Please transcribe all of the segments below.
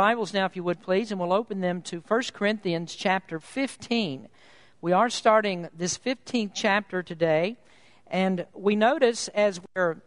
Bibles now, if you would please, and we'll open them to 1 Corinthians chapter 15. We are starting this 15th chapter today, and we notice as we're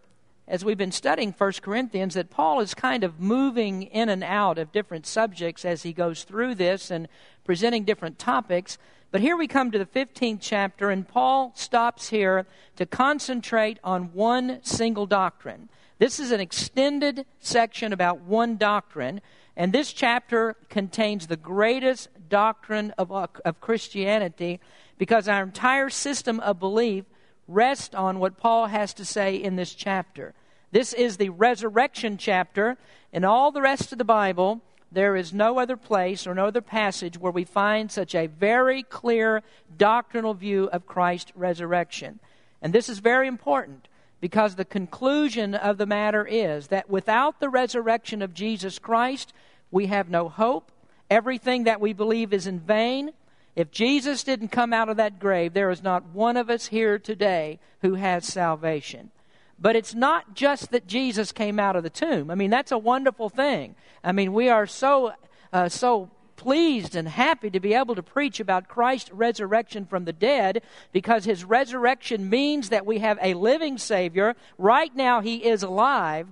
as we've been studying 1 Corinthians that Paul is kind of moving in and out of different subjects as he goes through this and presenting different topics. But here we come to the 15th chapter, and Paul stops here to concentrate on one single doctrine. This is an extended section about one doctrine, and this chapter contains the greatest doctrine of, of Christianity because our entire system of belief rests on what Paul has to say in this chapter. This is the resurrection chapter. In all the rest of the Bible, there is no other place or no other passage where we find such a very clear doctrinal view of Christ's resurrection. And this is very important because the conclusion of the matter is that without the resurrection of Jesus Christ, we have no hope. Everything that we believe is in vain. If Jesus didn't come out of that grave, there is not one of us here today who has salvation. But it's not just that Jesus came out of the tomb. I mean, that's a wonderful thing. I mean, we are so uh, so pleased and happy to be able to preach about Christ's resurrection from the dead because his resurrection means that we have a living Savior. Right now, he is alive.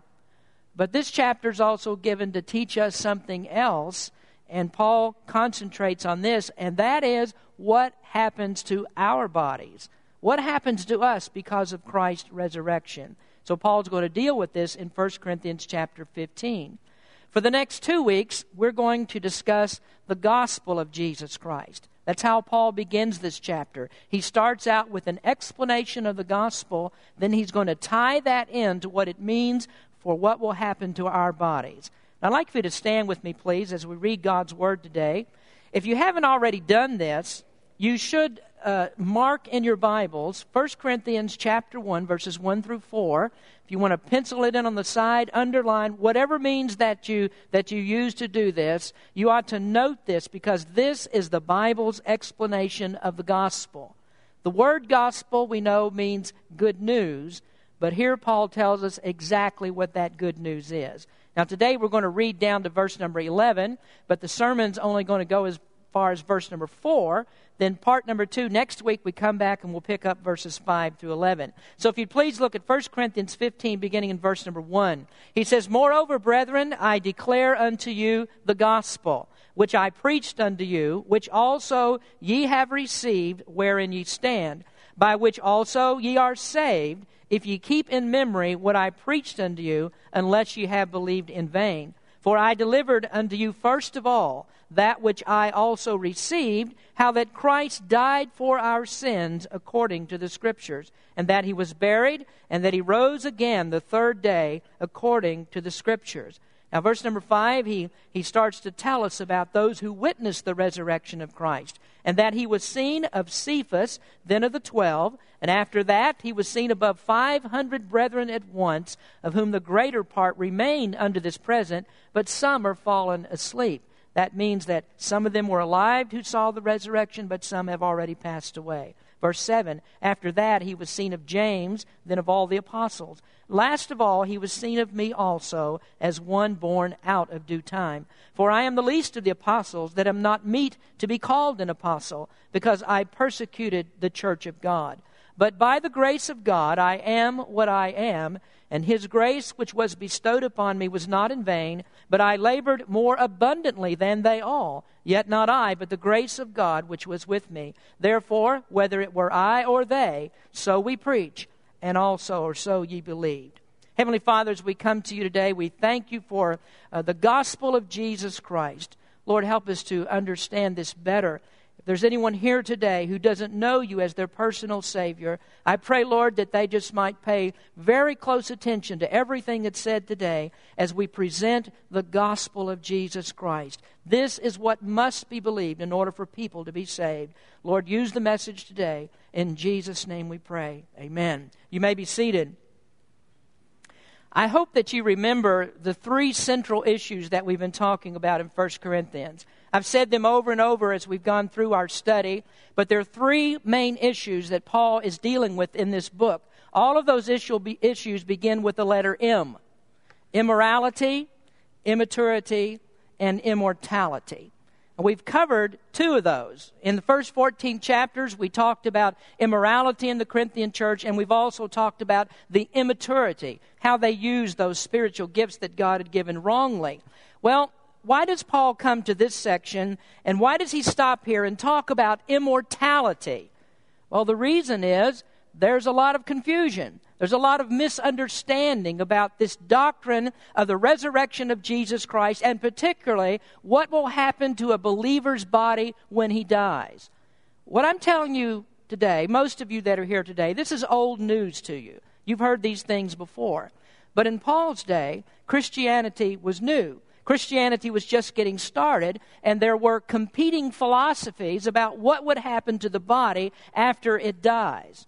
But this chapter is also given to teach us something else, and Paul concentrates on this, and that is what happens to our bodies. What happens to us because of Christ's resurrection? So Paul's going to deal with this in 1 Corinthians chapter 15. For the next two weeks, we're going to discuss the gospel of Jesus Christ. That's how Paul begins this chapter. He starts out with an explanation of the gospel, then he's going to tie that in to what it means for what will happen to our bodies. Now, I'd like for you to stand with me, please, as we read God's word today. If you haven't already done this, you should uh, mark in your Bibles 1 Corinthians chapter 1, verses 1 through 4. If you want to pencil it in on the side, underline, whatever means that you, that you use to do this, you ought to note this because this is the Bible's explanation of the gospel. The word gospel, we know, means good news, but here Paul tells us exactly what that good news is. Now, today we're going to read down to verse number 11, but the sermon's only going to go as far as verse number 4. Then, part number two, next week we come back and we'll pick up verses 5 through 11. So, if you'd please look at 1 Corinthians 15, beginning in verse number 1. He says, Moreover, brethren, I declare unto you the gospel, which I preached unto you, which also ye have received, wherein ye stand, by which also ye are saved, if ye keep in memory what I preached unto you, unless ye have believed in vain. For I delivered unto you first of all that which I also received, how that Christ died for our sins according to the Scriptures, and that he was buried, and that he rose again the third day according to the Scriptures. Now, verse number five, he, he starts to tell us about those who witnessed the resurrection of Christ, and that he was seen of Cephas, then of the twelve, and after that he was seen above five hundred brethren at once, of whom the greater part remain unto this present, but some are fallen asleep. That means that some of them were alive who saw the resurrection, but some have already passed away. Verse 7 After that, he was seen of James, then of all the apostles. Last of all, he was seen of me also, as one born out of due time. For I am the least of the apostles, that am not meet to be called an apostle, because I persecuted the church of God. But by the grace of God, I am what I am and his grace, which was bestowed upon me, was not in vain, but I labored more abundantly than they all. Yet not I, but the grace of God which was with me. Therefore, whether it were I or they, so we preach, and also, or so ye believed. Heavenly Father, as we come to you today, we thank you for uh, the gospel of Jesus Christ. Lord, help us to understand this better if there's anyone here today who doesn't know you as their personal Savior, I pray, Lord, that they just might pay very close attention to everything that's said today as we present the gospel of Jesus Christ. This is what must be believed in order for people to be saved. Lord, use the message today. In Jesus' name we pray. Amen. You may be seated. I hope that you remember the three central issues that we've been talking about in 1 Corinthians. I've said them over and over as we've gone through our study, but there are three main issues that Paul is dealing with in this book. All of those issues begin with the letter M immorality, immaturity, and immortality. And We've covered two of those. In the first 14 chapters, we talked about immorality in the Corinthian church, and we've also talked about the immaturity, how they used those spiritual gifts that God had given wrongly. Well, why does Paul come to this section, and why does he stop here and talk about immortality? Well, the reason is there's a lot of confusion. There's a lot of misunderstanding about this doctrine of the resurrection of Jesus Christ, and particularly what will happen to a believer's body when he dies. What I'm telling you today, most of you that are here today, this is old news to you. You've heard these things before. But in Paul's day, Christianity was new. Christianity was just getting started, and there were competing philosophies about what would happen to the body after it dies.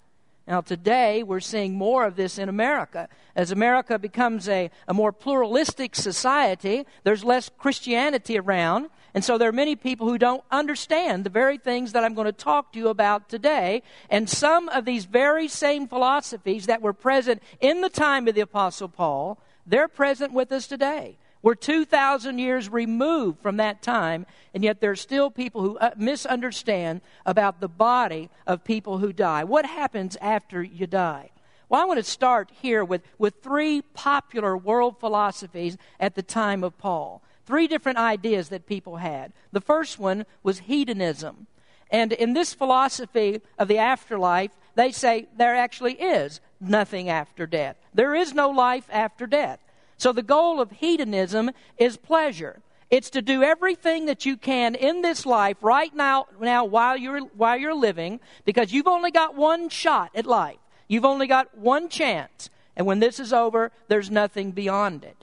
Now, today, we're seeing more of this in America. As America becomes a, a more pluralistic society, there's less Christianity around. And so there are many people who don't understand the very things that I'm going to talk to you about today. And some of these very same philosophies that were present in the time of the Apostle Paul, they're present with us today. We're 2,000 years removed from that time, and yet there are still people who uh, misunderstand about the body of people who die. What happens after you die? Well, I want to start here with, with three popular world philosophies at the time of Paul. Three different ideas that people had. The first one was hedonism. And in this philosophy of the afterlife, they say there actually is nothing after death. There is no life after death. So the goal of hedonism is pleasure. It's to do everything that you can in this life right now, now while you're while you're living, because you've only got one shot at life. You've only got one chance. And when this is over, there's nothing beyond it.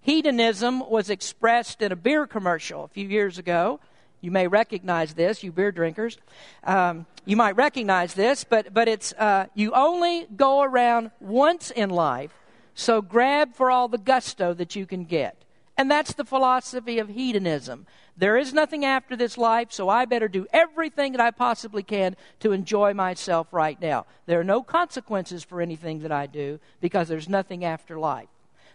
Hedonism was expressed in a beer commercial a few years ago. You may recognize this, you beer drinkers. Um, you might recognize this, but, but it's uh, you only go around once in life so grab for all the gusto that you can get. And that's the philosophy of hedonism. There is nothing after this life, so I better do everything that I possibly can to enjoy myself right now. There are no consequences for anything that I do because there's nothing after life.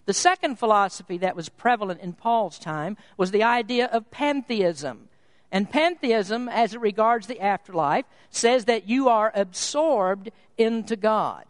The second philosophy that was prevalent in Paul's time was the idea of pantheism. And pantheism, as it regards the afterlife, says that you are absorbed into God.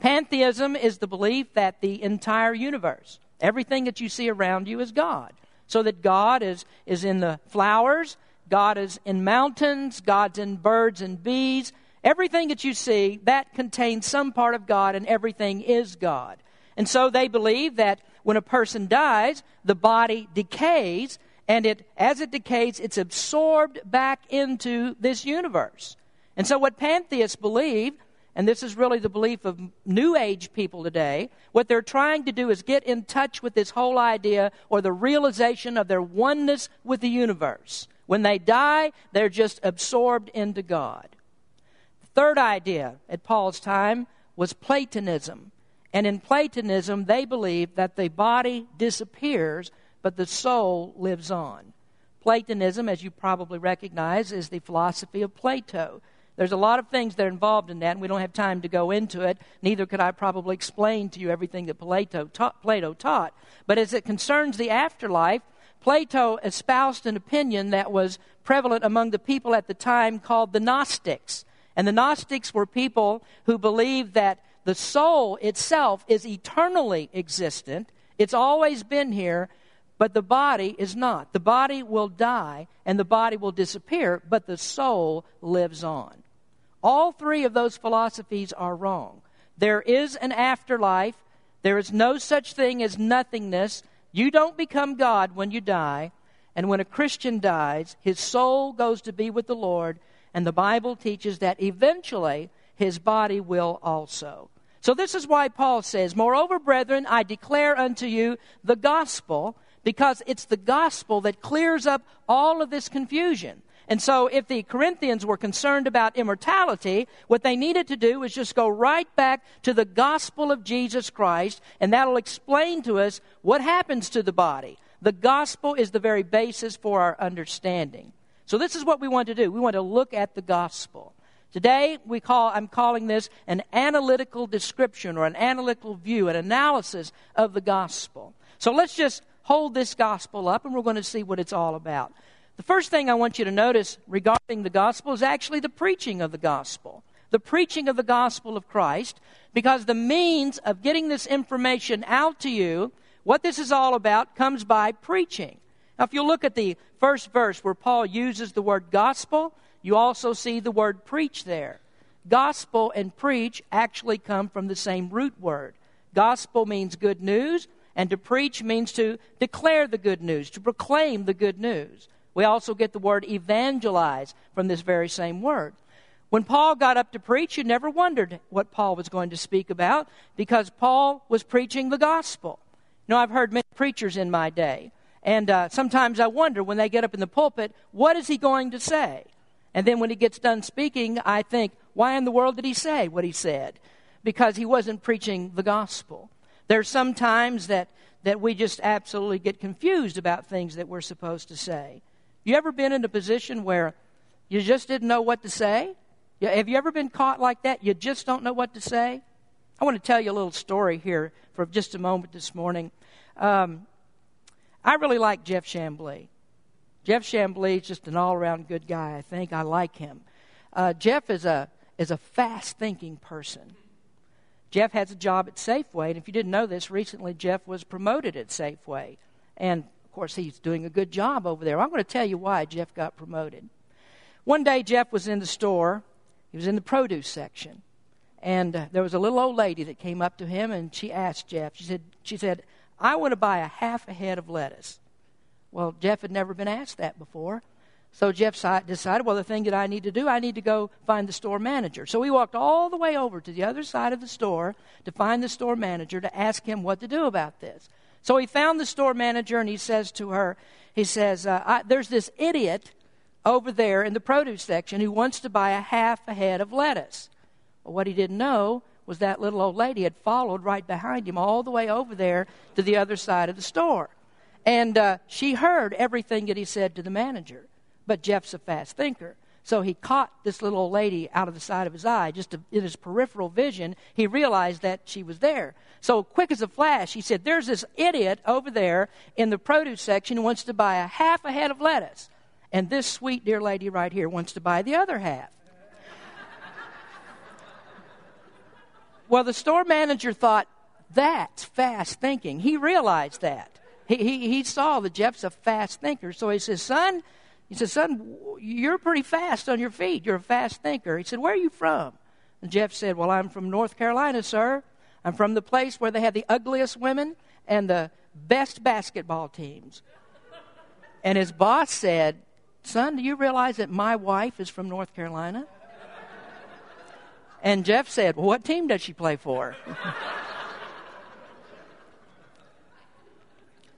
Pantheism is the belief that the entire universe, everything that you see around you, is God. So that God is, is in the flowers, God is in mountains, God's in birds and bees. Everything that you see, that contains some part of God, and everything is God. And so they believe that when a person dies, the body decays, and it, as it decays, it's absorbed back into this universe. And so what pantheists believe and this is really the belief of New Age people today, what they're trying to do is get in touch with this whole idea or the realization of their oneness with the universe. When they die, they're just absorbed into God. Third idea at Paul's time was Platonism. And in Platonism, they believe that the body disappears, but the soul lives on. Platonism, as you probably recognize, is the philosophy of Plato. There's a lot of things that are involved in that, and we don't have time to go into it. Neither could I probably explain to you everything that Plato taught. Plato taught. But as it concerns the afterlife, Plato espoused an opinion that was prevalent among the people at the time called the Gnostics. And the Gnostics were people who believed that the soul itself is eternally existent, it's always been here, but the body is not. The body will die and the body will disappear, but the soul lives on. All three of those philosophies are wrong. There is an afterlife. There is no such thing as nothingness. You don't become God when you die. And when a Christian dies, his soul goes to be with the Lord. And the Bible teaches that eventually his body will also. So, this is why Paul says, Moreover, brethren, I declare unto you the gospel, because it's the gospel that clears up all of this confusion. And so, if the Corinthians were concerned about immortality, what they needed to do was just go right back to the gospel of Jesus Christ, and that'll explain to us what happens to the body. The gospel is the very basis for our understanding. So, this is what we want to do. We want to look at the gospel. Today, we call, I'm calling this an analytical description or an analytical view, an analysis of the gospel. So let's just hold this gospel up and we're going to see what it's all about. The first thing I want you to notice regarding the gospel is actually the preaching of the gospel. The preaching of the gospel of Christ, because the means of getting this information out to you, what this is all about, comes by preaching. Now, if you look at the first verse where Paul uses the word gospel, you also see the word preach there. Gospel and preach actually come from the same root word. Gospel means good news, and to preach means to declare the good news, to proclaim the good news. We also get the word evangelize from this very same word. When Paul got up to preach, you never wondered what Paul was going to speak about because Paul was preaching the gospel. You know, I've heard many preachers in my day, and uh, sometimes I wonder when they get up in the pulpit, what is he going to say? And then when he gets done speaking, I think, why in the world did he say what he said? Because he wasn't preaching the gospel. There's some times that, that we just absolutely get confused about things that we're supposed to say. You ever been in a position where you just didn't know what to say? Have you ever been caught like that? You just don't know what to say? I want to tell you a little story here for just a moment this morning. Um, I really like Jeff Chamblee. Jeff Chamblee is just an all around good guy, I think. I like him. Uh, Jeff is a, is a fast thinking person. Jeff has a job at Safeway, and if you didn't know this, recently Jeff was promoted at Safeway. And of course, he's doing a good job over there. I'm going to tell you why Jeff got promoted. One day, Jeff was in the store, he was in the produce section. And uh, there was a little old lady that came up to him and she asked Jeff, she said, she said, I want to buy a half a head of lettuce. Well, Jeff had never been asked that before. So Jeff decided, well, the thing that I need to do, I need to go find the store manager. So he walked all the way over to the other side of the store to find the store manager to ask him what to do about this. So he found the store manager and he says to her, he says, uh, There's this idiot over there in the produce section who wants to buy a half a head of lettuce. Well, what he didn't know was that little old lady had followed right behind him all the way over there to the other side of the store. And uh, she heard everything that he said to the manager. But Jeff's a fast thinker. So he caught this little old lady out of the side of his eye, just in his peripheral vision. He realized that she was there. So quick as a flash, he said, There's this idiot over there in the produce section who wants to buy a half a head of lettuce. And this sweet dear lady right here wants to buy the other half. well, the store manager thought, That's fast thinking. He realized that. He, he, he saw that Jeff's a fast thinker. So he says, Son, he said, Son, you're pretty fast on your feet. You're a fast thinker. He said, Where are you from? And Jeff said, Well, I'm from North Carolina, sir. I'm from the place where they have the ugliest women and the best basketball teams. And his boss said, Son, do you realize that my wife is from North Carolina? And Jeff said, Well, what team does she play for?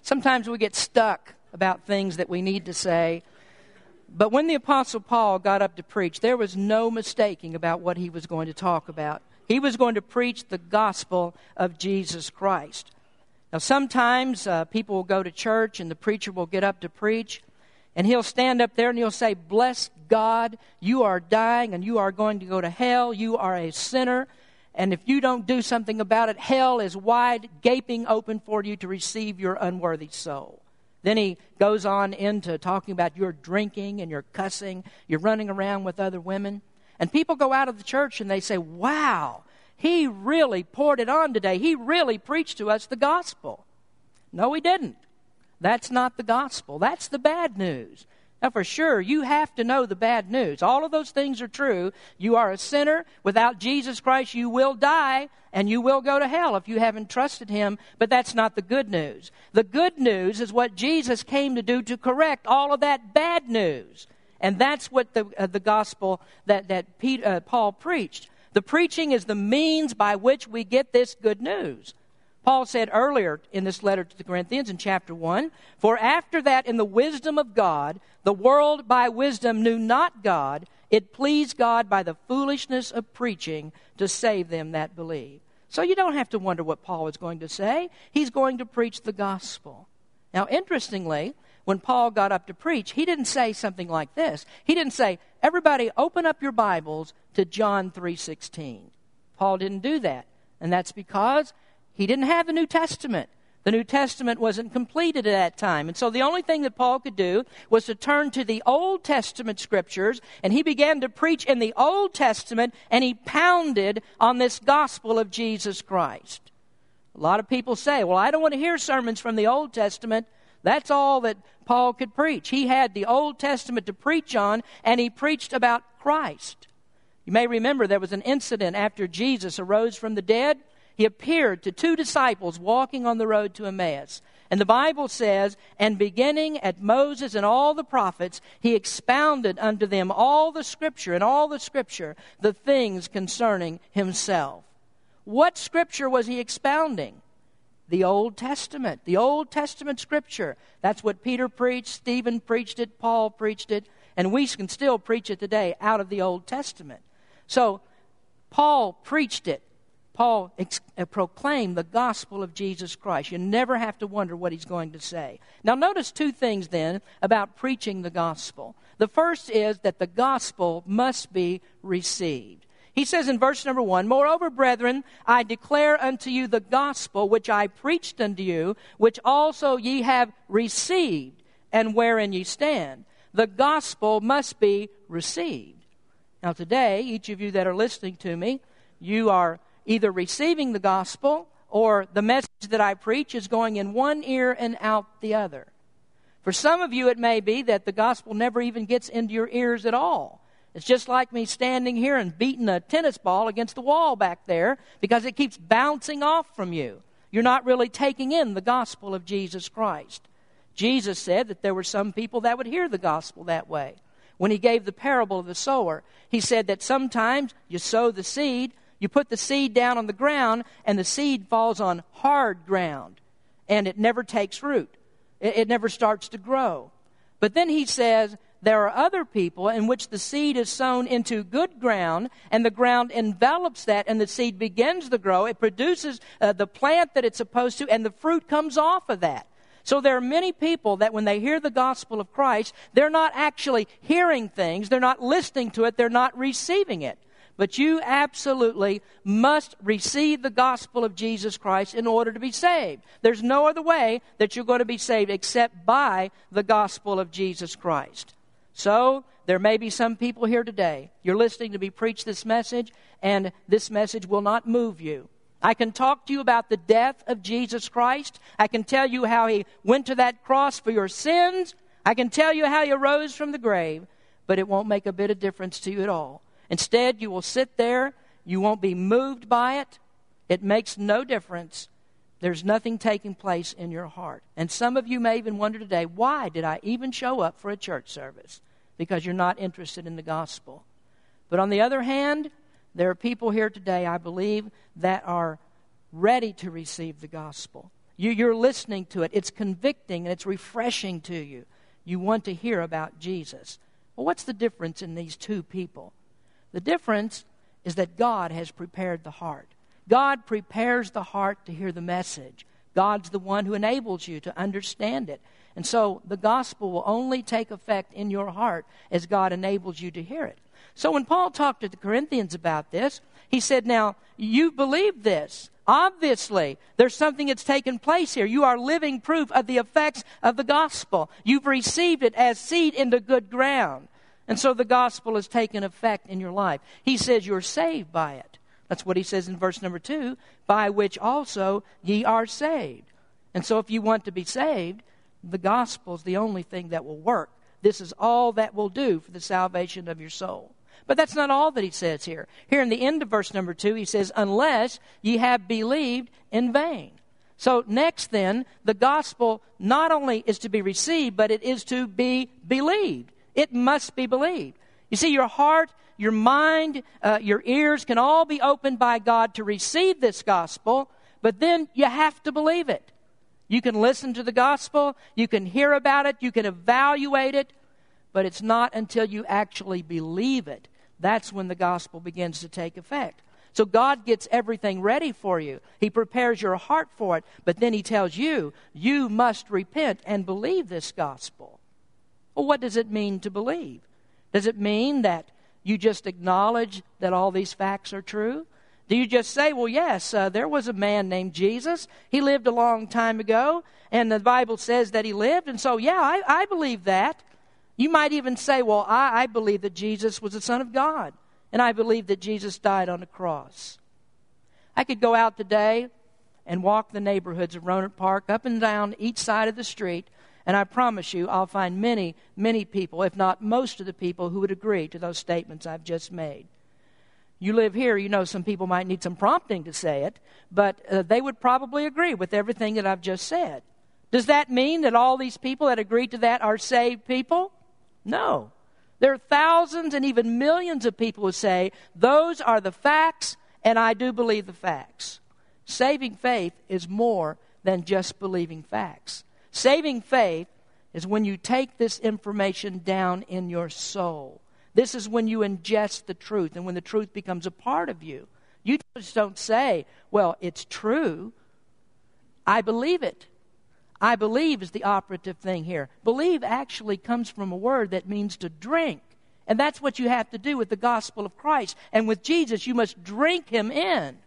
Sometimes we get stuck about things that we need to say but when the Apostle Paul got up to preach, there was no mistaking about what he was going to talk about. He was going to preach the gospel of Jesus Christ. Now, sometimes uh, people will go to church and the preacher will get up to preach, and he'll stand up there and he'll say, Bless God, you are dying and you are going to go to hell. You are a sinner. And if you don't do something about it, hell is wide, gaping open for you to receive your unworthy soul. Then he goes on into talking about your drinking and your cussing, you're running around with other women. And people go out of the church and they say, Wow, he really poured it on today. He really preached to us the gospel. No, he didn't. That's not the gospel. That's the bad news. Now, for sure, you have to know the bad news. All of those things are true. You are a sinner. Without Jesus Christ, you will die and you will go to hell if you haven't trusted him. But that's not the good news. The good news is what Jesus came to do to correct all of that bad news. And that's what the, uh, the gospel that, that uh, Paul preached. The preaching is the means by which we get this good news. Paul said earlier in this letter to the Corinthians in chapter 1 For after that, in the wisdom of God, the world by wisdom knew not God. It pleased God by the foolishness of preaching to save them that believe. So you don't have to wonder what Paul is going to say. He's going to preach the gospel. Now, interestingly, when Paul got up to preach, he didn't say something like this. He didn't say, "Everybody, open up your Bibles to John 3:16." Paul didn't do that, and that's because he didn't have the New Testament. The New Testament wasn't completed at that time. And so the only thing that Paul could do was to turn to the Old Testament scriptures, and he began to preach in the Old Testament, and he pounded on this gospel of Jesus Christ. A lot of people say, well, I don't want to hear sermons from the Old Testament. That's all that Paul could preach. He had the Old Testament to preach on, and he preached about Christ. You may remember there was an incident after Jesus arose from the dead he appeared to two disciples walking on the road to Emmaus. And the Bible says, And beginning at Moses and all the prophets, he expounded unto them all the scripture and all the scripture, the things concerning himself. What scripture was he expounding? The Old Testament, the Old Testament scripture. That's what Peter preached, Stephen preached it, Paul preached it, and we can still preach it today out of the Old Testament. So, Paul preached it Paul ex- uh, proclaimed the gospel of Jesus Christ. You never have to wonder what he's going to say. Now, notice two things then about preaching the gospel. The first is that the gospel must be received. He says in verse number one, Moreover, brethren, I declare unto you the gospel which I preached unto you, which also ye have received, and wherein ye stand. The gospel must be received. Now, today, each of you that are listening to me, you are either receiving the gospel or the message that I preach is going in one ear and out the other. For some of you, it may be that the gospel never even gets into your ears at all. It's just like me standing here and beating a tennis ball against the wall back there because it keeps bouncing off from you. You're not really taking in the gospel of Jesus Christ. Jesus said that there were some people that would hear the gospel that way. When he gave the parable of the sower, he said that sometimes you sow the seed you put the seed down on the ground, and the seed falls on hard ground, and it never takes root. It, it never starts to grow. But then he says, there are other people in which the seed is sown into good ground, and the ground envelops that, and the seed begins to grow. It produces uh, the plant that it's supposed to, and the fruit comes off of that. So there are many people that when they hear the gospel of Christ, they're not actually hearing things, they're not listening to it, they're not receiving it. But you absolutely must receive the gospel of Jesus Christ in order to be saved. There's no other way that you're going to be saved except by the gospel of Jesus Christ. So, there may be some people here today. You're listening to me preach this message, and this message will not move you. I can talk to you about the death of Jesus Christ. I can tell you how he went to that cross for your sins. I can tell you how he arose from the grave, but it won't make a bit of difference to you at all Instead, you will sit there, you won't be moved by it. It makes no difference. There's nothing taking place in your heart. And some of you may even wonder today, why did I even show up for a church service? Because you're not interested in the gospel. But on the other hand, there are people here today, I believe, that are ready to receive the gospel. You, are listening to it, it's convicting and it's refreshing to you. You want to hear about Jesus. Well, what's the difference in these two people? The difference is that God has prepared the heart. God prepares the heart to hear the message. God's the one who enables you to understand it. And so the gospel will only take effect in your heart as God enables you to hear it. So when Paul talked to the Corinthians about this, he said, Now, you believe this. Obviously, there's something that's taken place here. You are living proof of the effects of the gospel. You've received it as seed into good ground. And so the gospel has taken effect in your life. He says you're saved by it. That's what he says in verse number two, by which also ye are saved. And so if you want to be saved, the gospel is the only thing that will work. This is all that will do for the salvation of your soul. But that's not all that he says here. Here in the end of verse number two, he says, unless ye have believed in vain. So next then, the gospel not only is to be received, but it is to be believed. It must be believed. You see, your heart, your mind, uh, your ears can all be opened by God to receive this gospel, but then you have to believe it. You can listen to the gospel, you can hear about it, you can evaluate it, but it's not until you actually believe it. That's when the gospel begins to take effect. So God gets everything ready for you. He prepares your heart for it, but then He tells you, you must repent and believe this gospel. Well, what does it mean to believe? Does it mean that you just acknowledge that all these facts are true? Do you just say, well, yes, uh, there was a man named Jesus. He lived a long time ago, and the Bible says that he lived, and so, yeah, I, I believe that. You might even say, well, I, I believe that Jesus was the Son of God, and I believe that Jesus died on the cross. I could go out today and walk the neighborhoods of Rohnert Park up and down each side of the street, and I promise you, I'll find many, many people, if not most of the people, who would agree to those statements I've just made. You live here, you know some people might need some prompting to say it, but uh, they would probably agree with everything that I've just said. Does that mean that all these people that agree to that are saved people? No. There are thousands and even millions of people who say, those are the facts, and I do believe the facts. Saving faith is more than just believing facts. Saving faith is when you take this information down in your soul this is when you ingest the truth and when the truth becomes a part of you. You just don't say, well, it's true. I believe it. I believe is the operative thing here. Believe actually comes from a word that means to drink. And that's what you have to do with the gospel of Christ. And with Jesus, you must drink him in.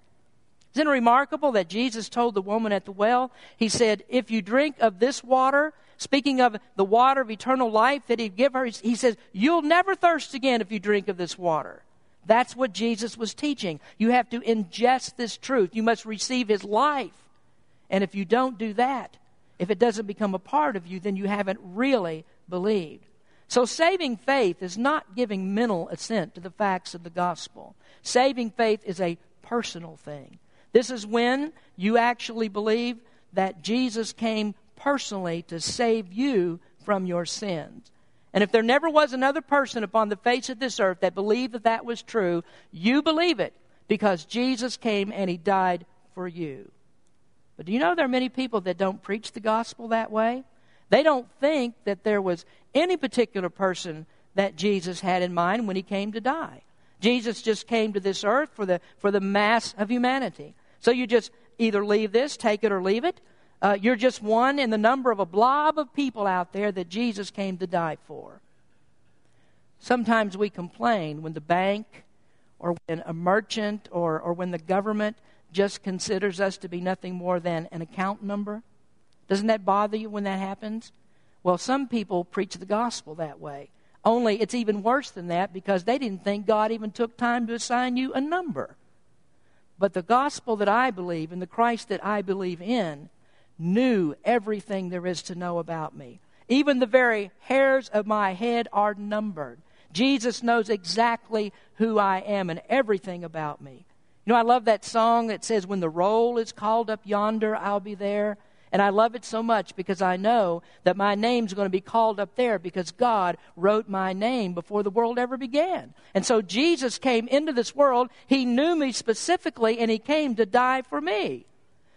Isn't it remarkable that Jesus told the woman at the well, He said, If you drink of this water, speaking of the water of eternal life that He'd give her, He says, You'll never thirst again if you drink of this water. That's what Jesus was teaching. You have to ingest this truth, you must receive His life. And if you don't do that, if it doesn't become a part of you, then you haven't really believed. So, saving faith is not giving mental assent to the facts of the gospel. Saving faith is a personal thing. This is when you actually believe that Jesus came personally to save you from your sins. And if there never was another person upon the face of this earth that believed that that was true, you believe it because Jesus came and he died for you. But do you know there are many people that don't preach the gospel that way? They don't think that there was any particular person that Jesus had in mind when he came to die. Jesus just came to this earth for the, for the mass of humanity. So you just either leave this, take it, or leave it. Uh, you're just one in the number of a blob of people out there that Jesus came to die for. Sometimes we complain when the bank or when a merchant or, or when the government just considers us to be nothing more than an account number. Doesn't that bother you when that happens? Well, some people preach the gospel that way. Only it's even worse than that because they didn't think God even took time to assign you a number. But the gospel that I believe and the Christ that I believe in knew everything there is to know about me. Even the very hairs of my head are numbered. Jesus knows exactly who I am and everything about me. You know, I love that song that says, When the roll is called up yonder, I'll be there. And I love it so much because I know that my name's going to be called up there because God wrote my name before the world ever began. And so Jesus came into this world. He knew me specifically and he came to die for me.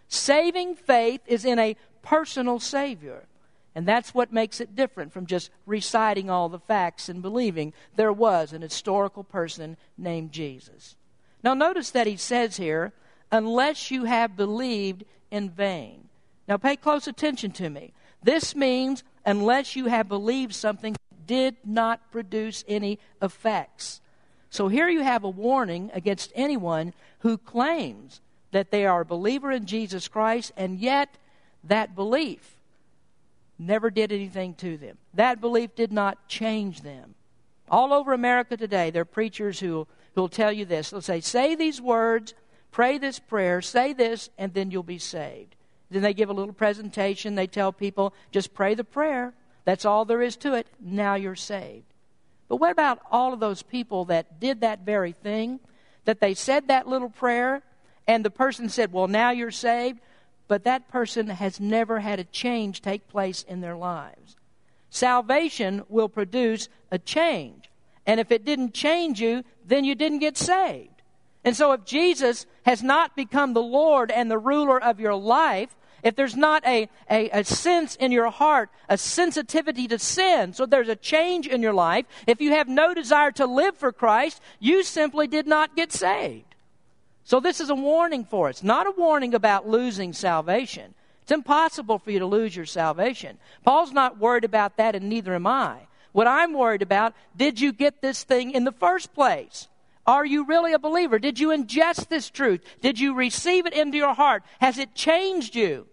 Saving faith is in a personal Savior. And that's what makes it different from just reciting all the facts and believing there was an historical person named Jesus. Now, notice that he says here, unless you have believed in vain. Now, pay close attention to me. This means unless you have believed something did not produce any effects. So here you have a warning against anyone who claims that they are a believer in Jesus Christ and yet that belief never did anything to them. That belief did not change them. All over America today, there are preachers who will tell you this. They'll say, Say these words, pray this prayer, say this, and then you'll be saved. Then they give a little presentation. They tell people, just pray the prayer. That's all there is to it. Now you're saved. But what about all of those people that did that very thing? That they said that little prayer, and the person said, Well, now you're saved, but that person has never had a change take place in their lives. Salvation will produce a change. And if it didn't change you, then you didn't get saved. And so if Jesus has not become the Lord and the ruler of your life, if there's not a, a, a, sense in your heart, a sensitivity to sin, so there's a change in your life, if you have no desire to live for Christ, you simply did not get saved. So this is a warning for us, not a warning about losing salvation. It's impossible for you to lose your salvation. Paul's not worried about that, and neither am I. What I'm worried about, did you get this thing in the first place? Are you really a believer? Did you ingest this truth? Did you receive it into your heart? Has it changed you?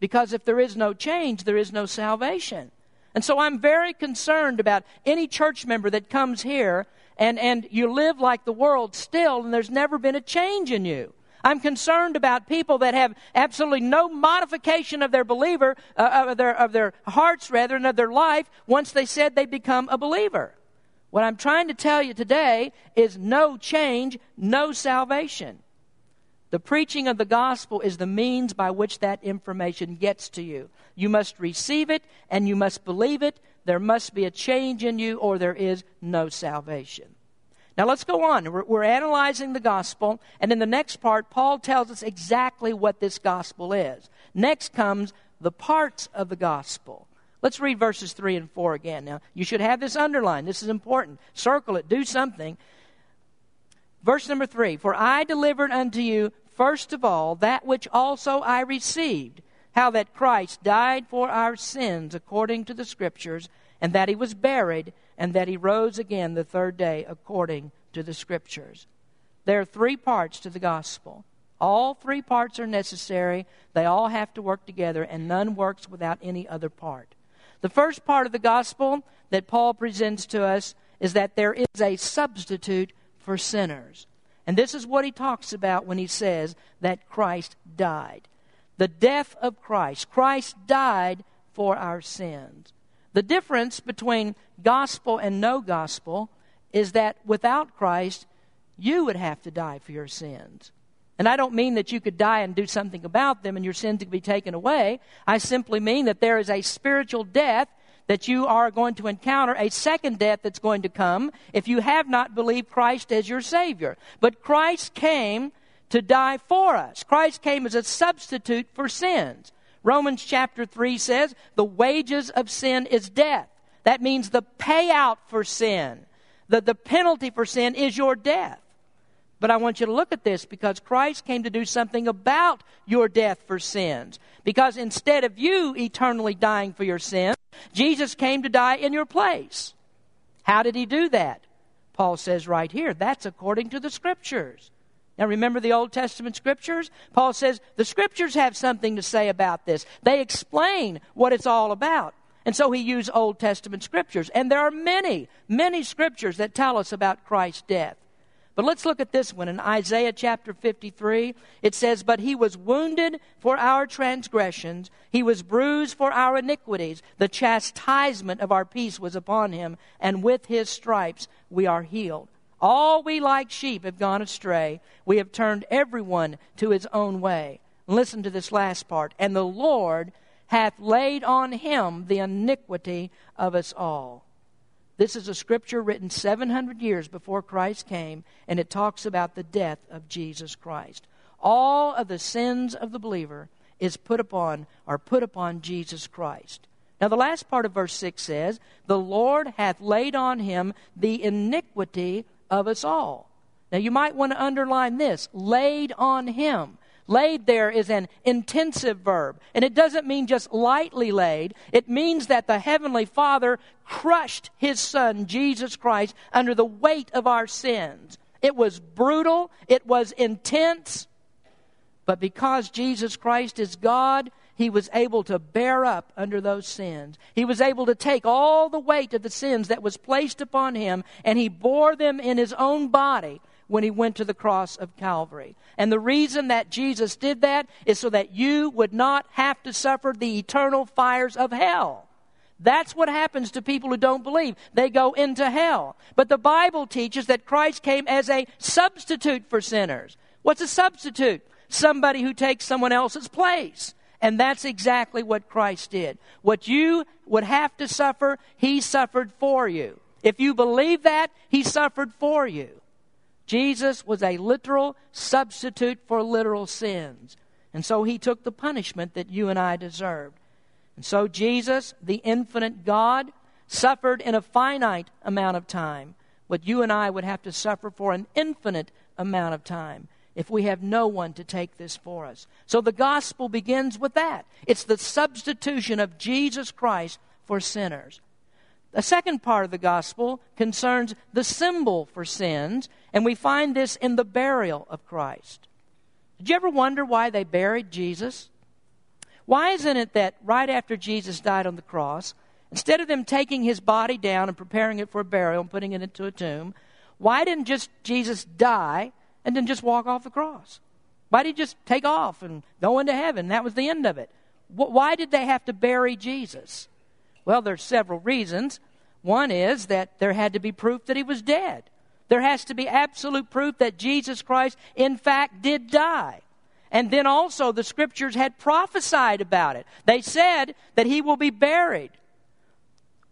Because if there is no change, there is no salvation. And so I'm very concerned about any church member that comes here and, and you live like the world still, and there's never been a change in you. I'm concerned about people that have absolutely no modification of their believer, uh, of, their, of their hearts rather, and of their life once they said they become a believer. What I'm trying to tell you today is no change, no salvation. The preaching of the gospel is the means by which that information gets to you. You must receive it and you must believe it. There must be a change in you or there is no salvation. Now let's go on. We're, we're, analyzing the gospel, and in the next part, Paul tells us exactly what this gospel is. Next comes the parts of the gospel. Let's read verses 3 and 4 again. Now, you should have this underlined. This is important. Circle it, do something. Verse number 3 For I delivered unto you, first of all, that which also I received, how that Christ died for our sins according to the Scriptures, and that he was buried and that he rose again the third day according to the Scriptures. There are three parts to the gospel. All three parts are necessary. They all have to work together, and none works without any other part. The first part of the gospel that Paul presents to us is that there is a substitute for sinners. And this is what he talks about when he says that Christ died. The death of Christ. Christ died for our sins. The difference between gospel and no gospel is that without Christ, you would have to die for your sins. And I don't mean that you could die and do something about them and your sins could be taken away. I simply mean that there is a spiritual death that you are going to encounter, a second death that's going to come if you have not believed Christ as your Savior. But Christ came to die for us. Christ came as a substitute for sins. Romans chapter 3 says, the wages of sin is death. That means the payout for sin. The, the penalty for sin is your death. But I want you to look at this because Christ came to do something about your death for sins. Because instead of you eternally dying for your sins, Jesus came to die in your place. How did he do that? Paul says right here, that's according to the Scriptures. Now remember the Old Testament scriptures? Paul says the scriptures have something to say about this. They explain what it's all about. And so he used Old Testament scriptures. And there are many, many scriptures that tell us about Christ's death. But let's look at this one. In Isaiah chapter 53, it says, But he was wounded for our transgressions, he was bruised for our iniquities. The chastisement of our peace was upon him, and with his stripes we are healed. All we like sheep have gone astray. We have turned everyone to his own way. Listen to this last part. And the Lord hath laid on him the iniquity of us all. This is a scripture written 700 years before Christ came, and it talks about the death of Jesus Christ. All of the sins of the believer is put upon, are put upon Jesus Christ. Now, the last part of verse 6 says, The Lord hath laid on him the iniquity of us all. Now, you might want to underline this laid on him. Laid there is an intensive verb. And it doesn't mean just lightly laid. It means that the Heavenly Father crushed His Son, Jesus Christ, under the weight of our sins. It was brutal. It was intense. But because Jesus Christ is God, he was able to bear up under those sins. He was able to take all the weight of the sins that was placed upon him, and he bore them in his own body when he went to the cross of Calvary. And the reason that Jesus did that is so that you would not have to suffer the eternal fires of hell. That's what happens to people who don't believe. They go into hell. But the Bible teaches that Christ came as a substitute for sinners. What's a substitute? Somebody who takes someone else's place. And that's exactly what Christ did. What you would have to suffer, He suffered for you. If you believe that, He suffered for you. Jesus was a literal substitute for literal sins. And so He took the punishment that you and I deserved. And so Jesus, the infinite God, suffered in a finite amount of time what you and I would have to suffer for an infinite amount of time if we have no one to take this for us. So the gospel begins with that. It's the substitution of Jesus Christ for sinners. The second part of the gospel concerns the symbol for sins, and we find this in the burial of Christ. Did you ever wonder why they buried Jesus? Why isn't it that right after Jesus died on the cross, instead of them taking his body down and preparing it for a burial and putting it into a tomb, why didn't just Jesus die and then just walk off the cross? Why did he just take off and go into heaven? That was the end of it. Why did they have to bury Jesus? Well, there's several reasons. One is that there had to be proof that he was dead. There has to be absolute proof that Jesus Christ, in fact, did die. And then also, the scriptures had prophesied about it. They said that he will be buried.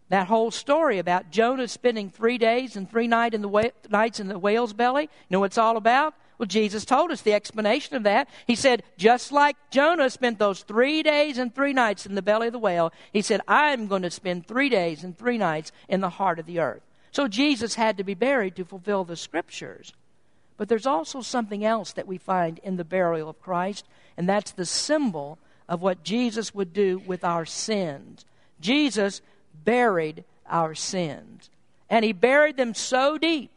That whole story about Jonah spending three days and three night in the wh- nights in the whale's belly, you know what it's all about? Well, Jesus told us the explanation of that. He said, just like Jonah spent those three days and three nights in the belly of the whale, he said, I'm going to spend three days and three nights in the heart of the earth. So Jesus had to be buried to fulfill the scriptures. But there's also something else that we find in the burial of Christ, and that's the symbol of what Jesus would do with our sins. Jesus buried our sins. And he buried them so deep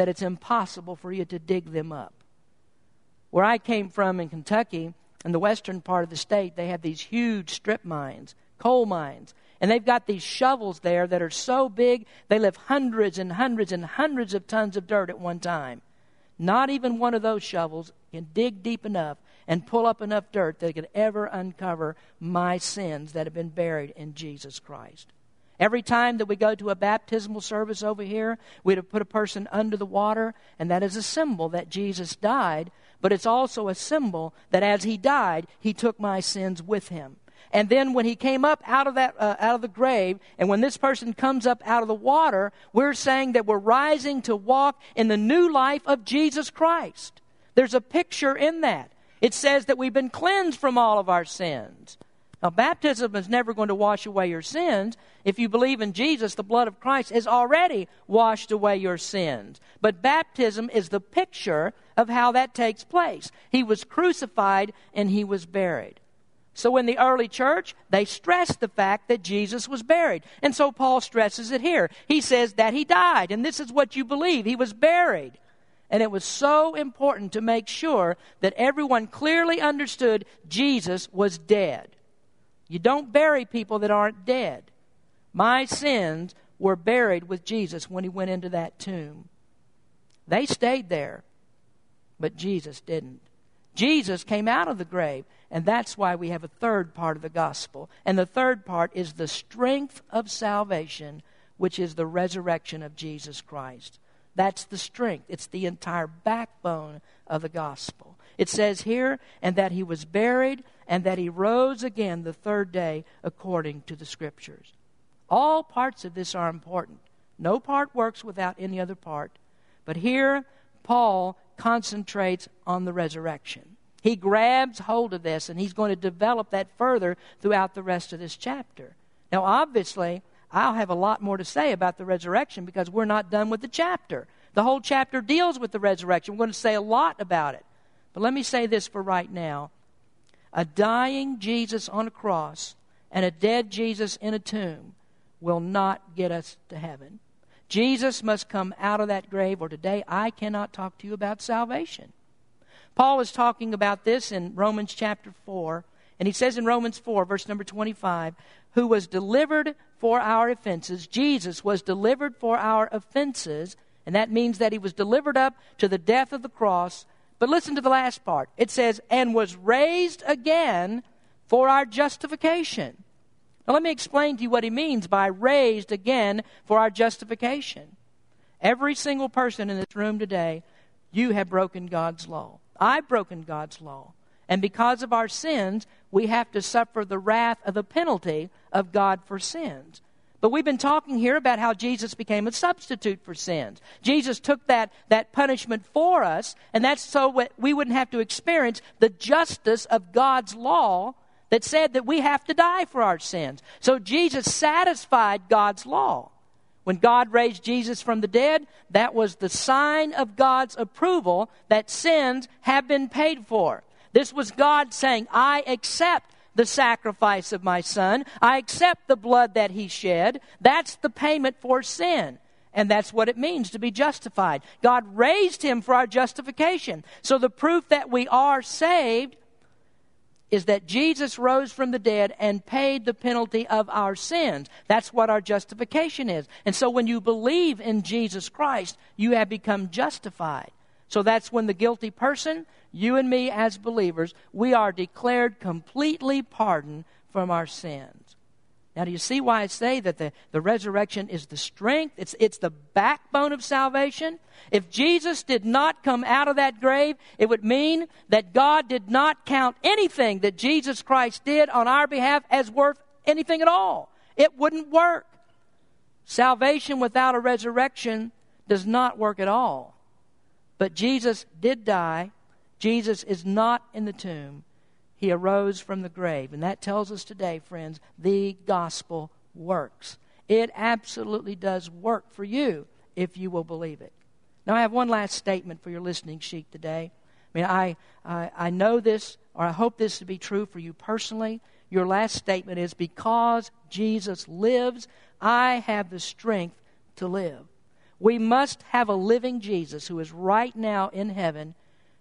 that it's impossible for you to dig them up. Where I came from in Kentucky, in the western part of the state, they have these huge strip mines, coal mines. And they've got these shovels there that are so big, they lift hundreds and hundreds and hundreds of tons of dirt at one time. Not even one of those shovels can dig deep enough and pull up enough dirt that could ever uncover my sins that have been buried in Jesus Christ. Every time that we go to a baptismal service over here, we'd have put a person under the water, and that is a symbol that Jesus died, but it's also a symbol that as he died, he took my sins with him. And then when he came up out of that uh, out of the grave, and when this person comes up out of the water, we're saying that we're rising to walk in the new life of Jesus Christ. There's a picture in that. It says that we've been cleansed from all of our sins. Now, baptism is never going to wash away your sins. If you believe in Jesus, the blood of Christ has already washed away your sins. But baptism is the picture of how that takes place. He was crucified and he was buried. So in the early church, they stressed the fact that Jesus was buried. And so Paul stresses it here. He says that he died, and this is what you believe. He was buried. And it was so important to make sure that everyone clearly understood Jesus was dead. You don't bury people that aren't dead. My sins were buried with Jesus when he went into that tomb. They stayed there, but Jesus didn't. Jesus came out of the grave, and that's why we have a third part of the gospel. And the third part is the strength of salvation, which is the resurrection of Jesus Christ. That's the strength, it's the entire backbone of the gospel. It says here, and that he was buried, and that he rose again the third day according to the Scriptures. All parts of this are important. No part works without any other part. But here, Paul concentrates on the resurrection. He grabs hold of this, and he's going to develop that further throughout the rest of this chapter. Now, obviously, I'll have a lot more to say about the resurrection because we're not done with the chapter. The whole chapter deals with the resurrection. We're going to say a lot about it. But let me say this for right now a dying Jesus on a cross and a dead Jesus in a tomb will not get us to heaven. Jesus must come out of that grave, or today I cannot talk to you about salvation. Paul is talking about this in Romans chapter 4, and he says in Romans 4, verse number 25, who was delivered for our offenses. Jesus was delivered for our offenses, and that means that he was delivered up to the death of the cross but listen to the last part. It says, and was raised again for our justification. Now, let me explain to you what he means by raised again for our justification. Every single person in this room today, you have broken God's law. I've broken God's law. And because of our sins, we have to suffer the wrath of the penalty of God for sins. But we've been talking here about how Jesus became a substitute for sins. Jesus took that, that punishment for us, and that's so we wouldn't have to experience the justice of God's law that said that we have to die for our sins. So Jesus satisfied God's law. When God raised Jesus from the dead, that was the sign of God's approval that sins have been paid for. This was God saying, I accept the sacrifice of my son. I accept the blood that he shed. That's the payment for sin. And that's what it means to be justified. God raised him for our justification. So the proof that we are saved is that Jesus rose from the dead and paid the penalty of our sins. That's what our justification is. And so when you believe in Jesus Christ, you have become justified. So that's when the guilty person, you and me as believers, we are declared completely pardoned from our sins. Now, do you see why I say that the, the resurrection is the strength? It's, it's the backbone of salvation. If Jesus did not come out of that grave, it would mean that God did not count anything that Jesus Christ did on our behalf as worth anything at all. It wouldn't work. Salvation without a resurrection does not work at all. But Jesus did die. Jesus is not in the tomb. He arose from the grave. And that tells us today, friends, the gospel works. It absolutely does work for you if you will believe it. Now, I have one last statement for your listening sheet today. I mean, I, I, I know this, or I hope this to be true for you personally. Your last statement is because Jesus lives, I have the strength to live. We must have a living Jesus who is right now in heaven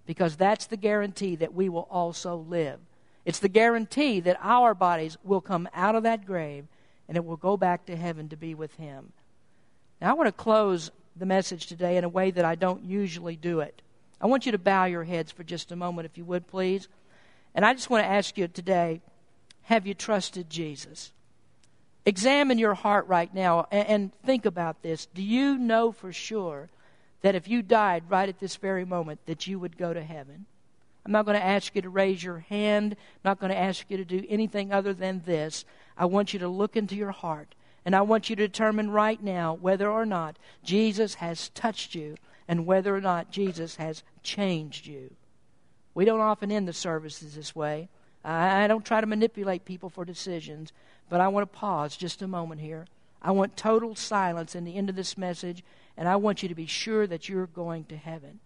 because that's the guarantee that we will also live. It's the guarantee that our bodies will come out of that grave and it will go back to heaven to be with Him. Now, I want to close the message today in a way that I don't usually do it. I want you to bow your heads for just a moment, if you would, please. And I just want to ask you today have you trusted Jesus? Examine your heart right now and, think about this. Do you know for sure that if you died right at this very moment, that you would go to heaven? I'm not going to ask you to raise your hand. I'm not going to ask you to do anything other than this. I want you to look into your heart. And I want you to determine right now whether or not Jesus has touched you and whether or not Jesus has changed you. We don't often end the services this way. I don't try to manipulate people for decisions, but I want to pause just a moment here. I want total silence in the end of this message, and I want you to be sure that you're going to heaven.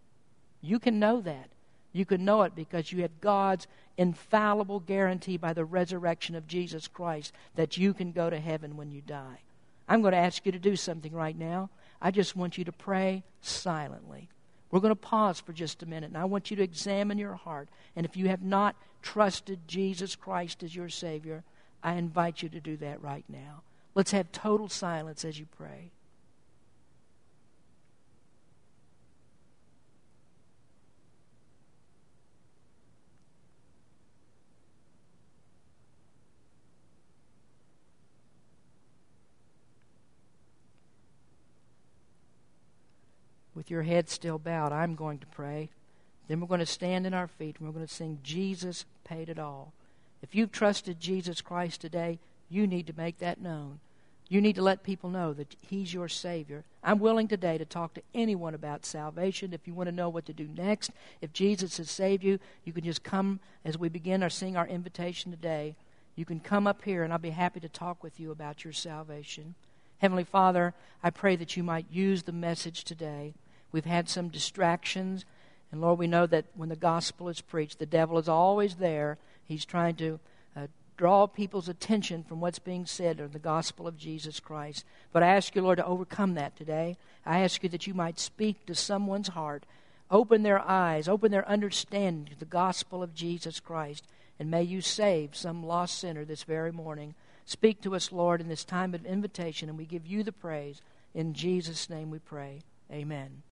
You can know that. You can know it because you have God's infallible guarantee by the resurrection of Jesus Christ that you can go to heaven when you die. I'm going to ask you to do something right now. I just want you to pray silently. We're going to pause for just a minute, and I want you to examine your heart. And if you have not trusted Jesus Christ as your Savior, I invite you to do that right now. Let's have total silence as you pray. with your head still bowed, I'm going to pray. Then we're going to stand in our feet and we're going to sing, Jesus paid it all. If you've trusted Jesus Christ today, you need to make that known. You need to let people know that He's your Savior. I'm willing today to talk to anyone about salvation. If you want to know what to do next, if Jesus has saved you, you can just come as we begin our sing our invitation today. You can come up here, and I'll be happy to talk with you about your salvation. Heavenly Father, I pray that you might use the message today We've had some distractions. And Lord, we know that when the gospel is preached, the devil is always there. He's trying to uh, draw people's attention from what's being said of the gospel of Jesus Christ. But I ask you, Lord, to overcome that today. I ask you that you might speak to someone's heart, open their eyes, open their understanding to the gospel of Jesus Christ. And may you save some lost sinner this very morning. Speak to us, Lord, in this time of invitation, and we give you the praise. In Jesus' name we pray. Amen.